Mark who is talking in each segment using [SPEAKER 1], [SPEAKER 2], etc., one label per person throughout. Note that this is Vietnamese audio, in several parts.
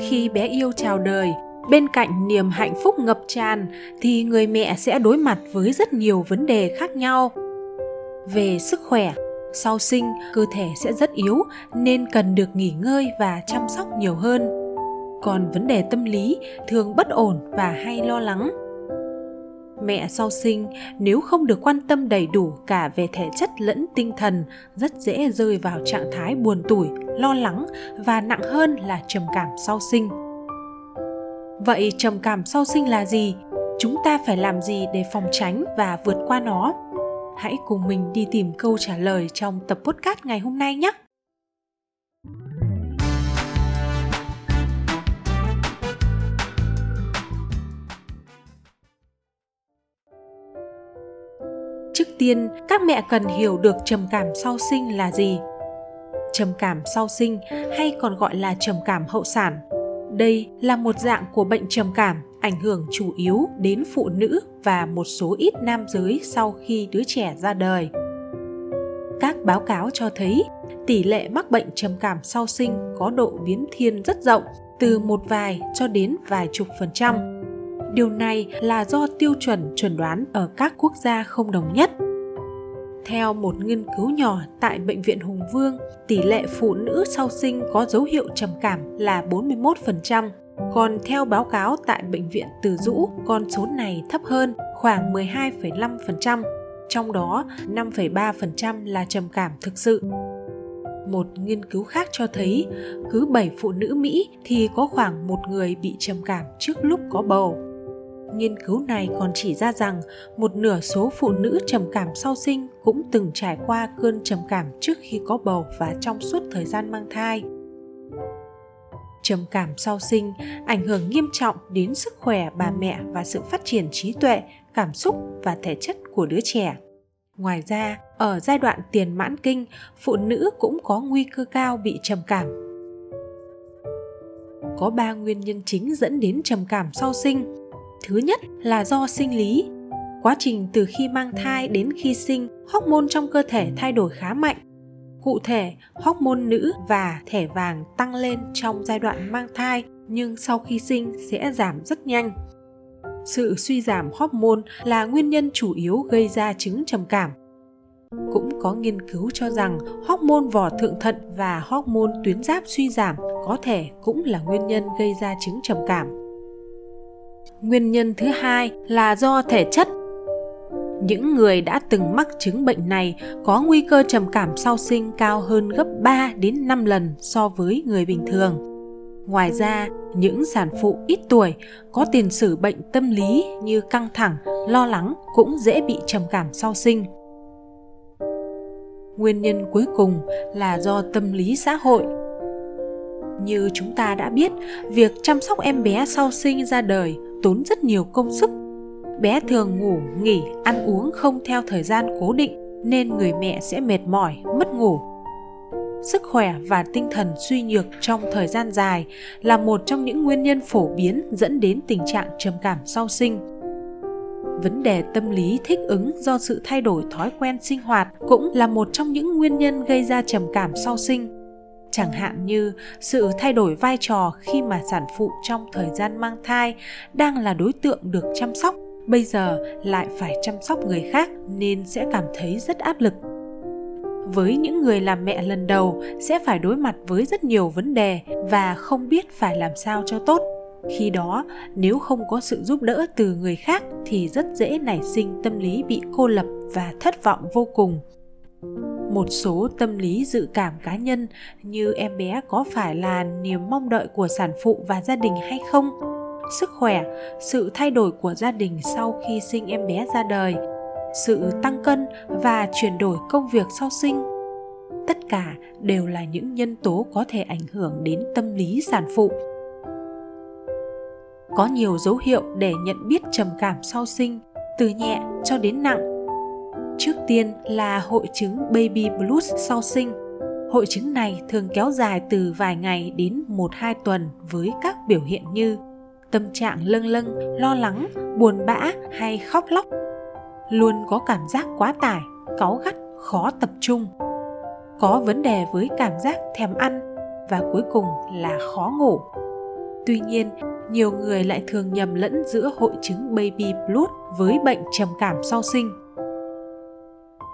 [SPEAKER 1] khi bé yêu chào đời, bên cạnh niềm hạnh phúc ngập tràn, thì người mẹ sẽ đối mặt với rất nhiều vấn đề khác nhau. Về sức khỏe, sau sinh, cơ thể sẽ rất yếu nên cần được nghỉ ngơi và chăm sóc nhiều hơn. Còn vấn đề tâm lý thường bất ổn và hay lo lắng mẹ sau sinh, nếu không được quan tâm đầy đủ cả về thể chất lẫn tinh thần, rất dễ rơi vào trạng thái buồn tủi, lo lắng và nặng hơn là trầm cảm sau sinh. Vậy trầm cảm sau sinh là gì? Chúng ta phải làm gì để phòng tránh và vượt qua nó? Hãy cùng mình đi tìm câu trả lời trong tập podcast ngày hôm nay nhé! Trước tiên, các mẹ cần hiểu được trầm cảm sau sinh là gì. Trầm cảm sau sinh hay còn gọi là trầm cảm hậu sản. Đây là một dạng của bệnh trầm cảm, ảnh hưởng chủ yếu đến phụ nữ và một số ít nam giới sau khi đứa trẻ ra đời. Các báo cáo cho thấy, tỷ lệ mắc bệnh trầm cảm sau sinh có độ biến thiên rất rộng, từ một vài cho đến vài chục phần trăm. Điều này là do tiêu chuẩn chuẩn đoán ở các quốc gia không đồng nhất theo một nghiên cứu nhỏ tại Bệnh viện Hùng Vương, tỷ lệ phụ nữ sau sinh có dấu hiệu trầm cảm là 41%, còn theo báo cáo tại Bệnh viện Từ Dũ, con số này thấp hơn, khoảng 12,5%, trong đó 5,3% là trầm cảm thực sự. Một nghiên cứu khác cho thấy, cứ 7 phụ nữ Mỹ thì có khoảng một người bị trầm cảm trước lúc có bầu nghiên cứu này còn chỉ ra rằng một nửa số phụ nữ trầm cảm sau sinh cũng từng trải qua cơn trầm cảm trước khi có bầu và trong suốt thời gian mang thai. Trầm cảm sau sinh ảnh hưởng nghiêm trọng đến sức khỏe bà mẹ và sự phát triển trí tuệ, cảm xúc và thể chất của đứa trẻ. Ngoài ra, ở giai đoạn tiền mãn kinh, phụ nữ cũng có nguy cơ cao bị trầm cảm. Có ba nguyên nhân chính dẫn đến trầm cảm sau sinh. Thứ nhất là do sinh lý. Quá trình từ khi mang thai đến khi sinh, hormone trong cơ thể thay đổi khá mạnh. Cụ thể, hormone nữ và thẻ vàng tăng lên trong giai đoạn mang thai nhưng sau khi sinh sẽ giảm rất nhanh. Sự suy giảm hormone là nguyên nhân chủ yếu gây ra chứng trầm cảm. Cũng có nghiên cứu cho rằng hormone vỏ thượng thận và hormone tuyến giáp suy giảm có thể cũng là nguyên nhân gây ra chứng trầm cảm nguyên nhân thứ hai là do thể chất những người đã từng mắc chứng bệnh này có nguy cơ trầm cảm sau sinh cao hơn gấp 3 đến 5 lần so với người bình thường. Ngoài ra, những sản phụ ít tuổi có tiền sử bệnh tâm lý như căng thẳng, lo lắng cũng dễ bị trầm cảm sau sinh. Nguyên nhân cuối cùng là do tâm lý xã hội. Như chúng ta đã biết, việc chăm sóc em bé sau sinh ra đời tốn rất nhiều công sức. Bé thường ngủ, nghỉ, ăn uống không theo thời gian cố định nên người mẹ sẽ mệt mỏi, mất ngủ. Sức khỏe và tinh thần suy nhược trong thời gian dài là một trong những nguyên nhân phổ biến dẫn đến tình trạng trầm cảm sau sinh. Vấn đề tâm lý thích ứng do sự thay đổi thói quen sinh hoạt cũng là một trong những nguyên nhân gây ra trầm cảm sau sinh chẳng hạn như sự thay đổi vai trò khi mà sản phụ trong thời gian mang thai đang là đối tượng được chăm sóc, bây giờ lại phải chăm sóc người khác nên sẽ cảm thấy rất áp lực. Với những người làm mẹ lần đầu sẽ phải đối mặt với rất nhiều vấn đề và không biết phải làm sao cho tốt. Khi đó, nếu không có sự giúp đỡ từ người khác thì rất dễ nảy sinh tâm lý bị cô lập và thất vọng vô cùng một số tâm lý dự cảm cá nhân như em bé có phải là niềm mong đợi của sản phụ và gia đình hay không? Sức khỏe, sự thay đổi của gia đình sau khi sinh em bé ra đời, sự tăng cân và chuyển đổi công việc sau sinh. Tất cả đều là những nhân tố có thể ảnh hưởng đến tâm lý sản phụ. Có nhiều dấu hiệu để nhận biết trầm cảm sau sinh, từ nhẹ cho đến nặng. Trước tiên là hội chứng baby blues sau sinh. Hội chứng này thường kéo dài từ vài ngày đến 1-2 tuần với các biểu hiện như tâm trạng lâng lâng, lo lắng, buồn bã hay khóc lóc. Luôn có cảm giác quá tải, cáu gắt, khó tập trung. Có vấn đề với cảm giác thèm ăn và cuối cùng là khó ngủ. Tuy nhiên, nhiều người lại thường nhầm lẫn giữa hội chứng baby blues với bệnh trầm cảm sau sinh.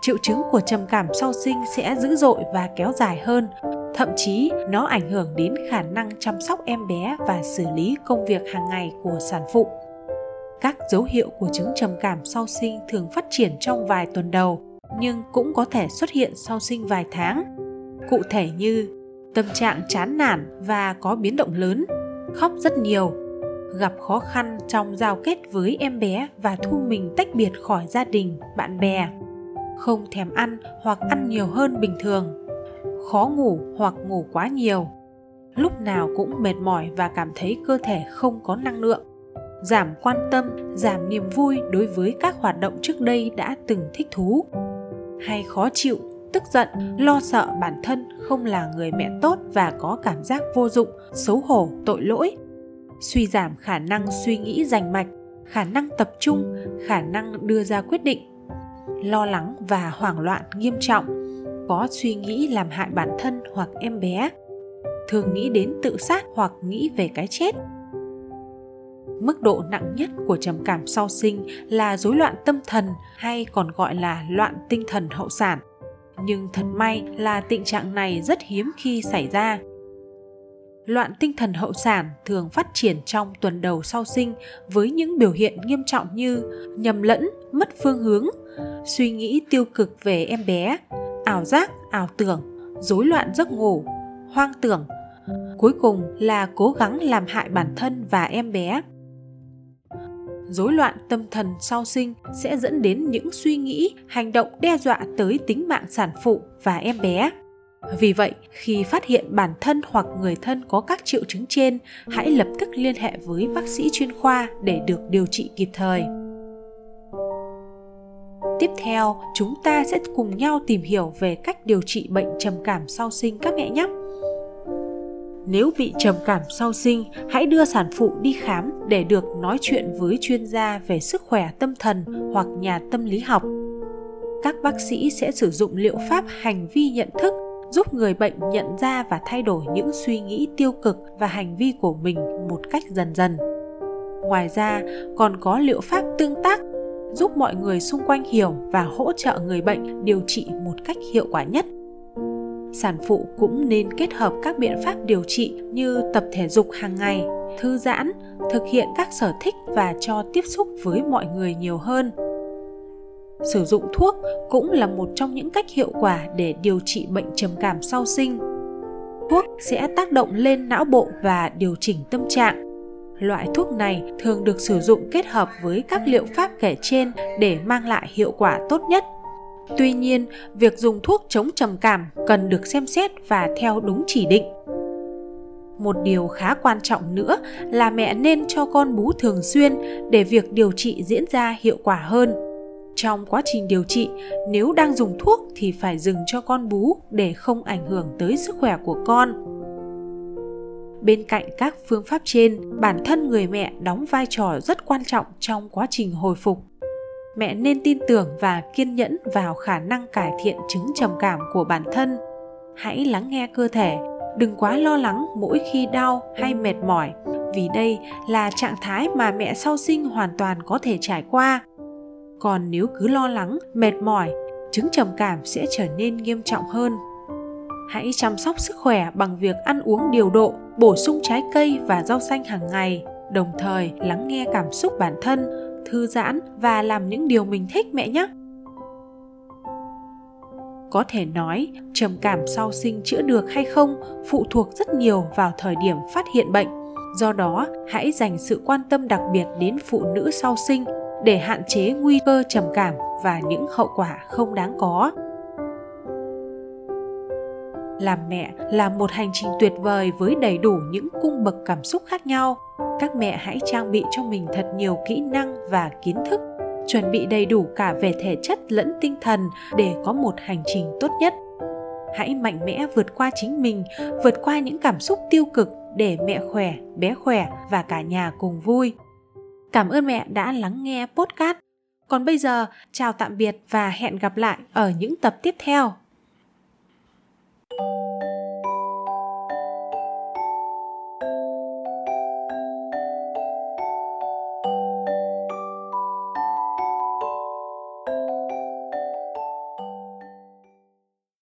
[SPEAKER 1] Triệu chứng của trầm cảm sau sinh sẽ dữ dội và kéo dài hơn, thậm chí nó ảnh hưởng đến khả năng chăm sóc em bé và xử lý công việc hàng ngày của sản phụ. Các dấu hiệu của chứng trầm cảm sau sinh thường phát triển trong vài tuần đầu, nhưng cũng có thể xuất hiện sau sinh vài tháng. Cụ thể như tâm trạng chán nản và có biến động lớn, khóc rất nhiều, gặp khó khăn trong giao kết với em bé và thu mình tách biệt khỏi gia đình, bạn bè, không thèm ăn hoặc ăn nhiều hơn bình thường, khó ngủ hoặc ngủ quá nhiều, lúc nào cũng mệt mỏi và cảm thấy cơ thể không có năng lượng, giảm quan tâm, giảm niềm vui đối với các hoạt động trước đây đã từng thích thú, hay khó chịu tức giận lo sợ bản thân không là người mẹ tốt và có cảm giác vô dụng xấu hổ tội lỗi. Suy giảm khả năng suy nghĩ rành mạch khả năng tập trung khả năng đưa ra quyết định lo lắng và hoảng loạn nghiêm trọng, có suy nghĩ làm hại bản thân hoặc em bé, thường nghĩ đến tự sát hoặc nghĩ về cái chết. Mức độ nặng nhất của trầm cảm sau sinh là rối loạn tâm thần hay còn gọi là loạn tinh thần hậu sản. Nhưng thật may là tình trạng này rất hiếm khi xảy ra. Loạn tinh thần hậu sản thường phát triển trong tuần đầu sau sinh với những biểu hiện nghiêm trọng như nhầm lẫn, mất phương hướng suy nghĩ tiêu cực về em bé. Ảo giác, ảo tưởng, rối loạn giấc ngủ, hoang tưởng. Cuối cùng là cố gắng làm hại bản thân và em bé. Rối loạn tâm thần sau sinh sẽ dẫn đến những suy nghĩ, hành động đe dọa tới tính mạng sản phụ và em bé. Vì vậy, khi phát hiện bản thân hoặc người thân có các triệu chứng trên, hãy lập tức liên hệ với bác sĩ chuyên khoa để được điều trị kịp thời tiếp theo chúng ta sẽ cùng nhau tìm hiểu về cách điều trị bệnh trầm cảm sau sinh các mẹ nhé nếu bị trầm cảm sau sinh, hãy đưa sản phụ đi khám để được nói chuyện với chuyên gia về sức khỏe tâm thần hoặc nhà tâm lý học. Các bác sĩ sẽ sử dụng liệu pháp hành vi nhận thức giúp người bệnh nhận ra và thay đổi những suy nghĩ tiêu cực và hành vi của mình một cách dần dần. Ngoài ra, còn có liệu pháp tương tác giúp mọi người xung quanh hiểu và hỗ trợ người bệnh điều trị một cách hiệu quả nhất. Sản phụ cũng nên kết hợp các biện pháp điều trị như tập thể dục hàng ngày, thư giãn, thực hiện các sở thích và cho tiếp xúc với mọi người nhiều hơn. Sử dụng thuốc cũng là một trong những cách hiệu quả để điều trị bệnh trầm cảm sau sinh. Thuốc sẽ tác động lên não bộ và điều chỉnh tâm trạng loại thuốc này thường được sử dụng kết hợp với các liệu pháp kể trên để mang lại hiệu quả tốt nhất Tuy nhiên, việc dùng thuốc chống trầm cảm cần được xem xét và theo đúng chỉ định. Một điều khá quan trọng nữa là mẹ nên cho con bú thường xuyên để việc điều trị diễn ra hiệu quả hơn. Trong quá trình điều trị, nếu đang dùng thuốc thì phải dừng cho con bú để không ảnh hưởng tới sức khỏe của con. Bên cạnh các phương pháp trên, bản thân người mẹ đóng vai trò rất quan trọng trong quá trình hồi phục. Mẹ nên tin tưởng và kiên nhẫn vào khả năng cải thiện chứng trầm cảm của bản thân. Hãy lắng nghe cơ thể đừng quá lo lắng mỗi khi đau hay mệt mỏi vì đây là trạng thái mà mẹ sau sinh hoàn toàn có thể trải qua. Còn nếu cứ lo lắng mệt mỏi chứng trầm cảm sẽ trở nên nghiêm trọng hơn hãy chăm sóc sức khỏe bằng việc ăn uống điều độ, bổ sung trái cây và rau xanh hàng ngày. Đồng thời, lắng nghe cảm xúc bản thân, thư giãn và làm những điều mình thích mẹ nhé. Có thể nói, trầm cảm sau sinh chữa được hay không phụ thuộc rất nhiều vào thời điểm phát hiện bệnh. Do đó, hãy dành sự quan tâm đặc biệt đến phụ nữ sau sinh để hạn chế nguy cơ trầm cảm và những hậu quả không đáng có làm mẹ là một hành trình tuyệt vời với đầy đủ những cung bậc cảm xúc khác nhau. Các mẹ hãy trang bị cho mình thật nhiều kỹ năng và kiến thức, chuẩn bị đầy đủ cả về thể chất lẫn tinh thần để có một hành trình tốt nhất. Hãy mạnh mẽ vượt qua chính mình, vượt qua những cảm xúc tiêu cực để mẹ khỏe, bé khỏe và cả nhà cùng vui. Cảm ơn mẹ đã lắng nghe podcast. Còn bây giờ, chào tạm biệt và hẹn gặp lại ở những tập tiếp theo.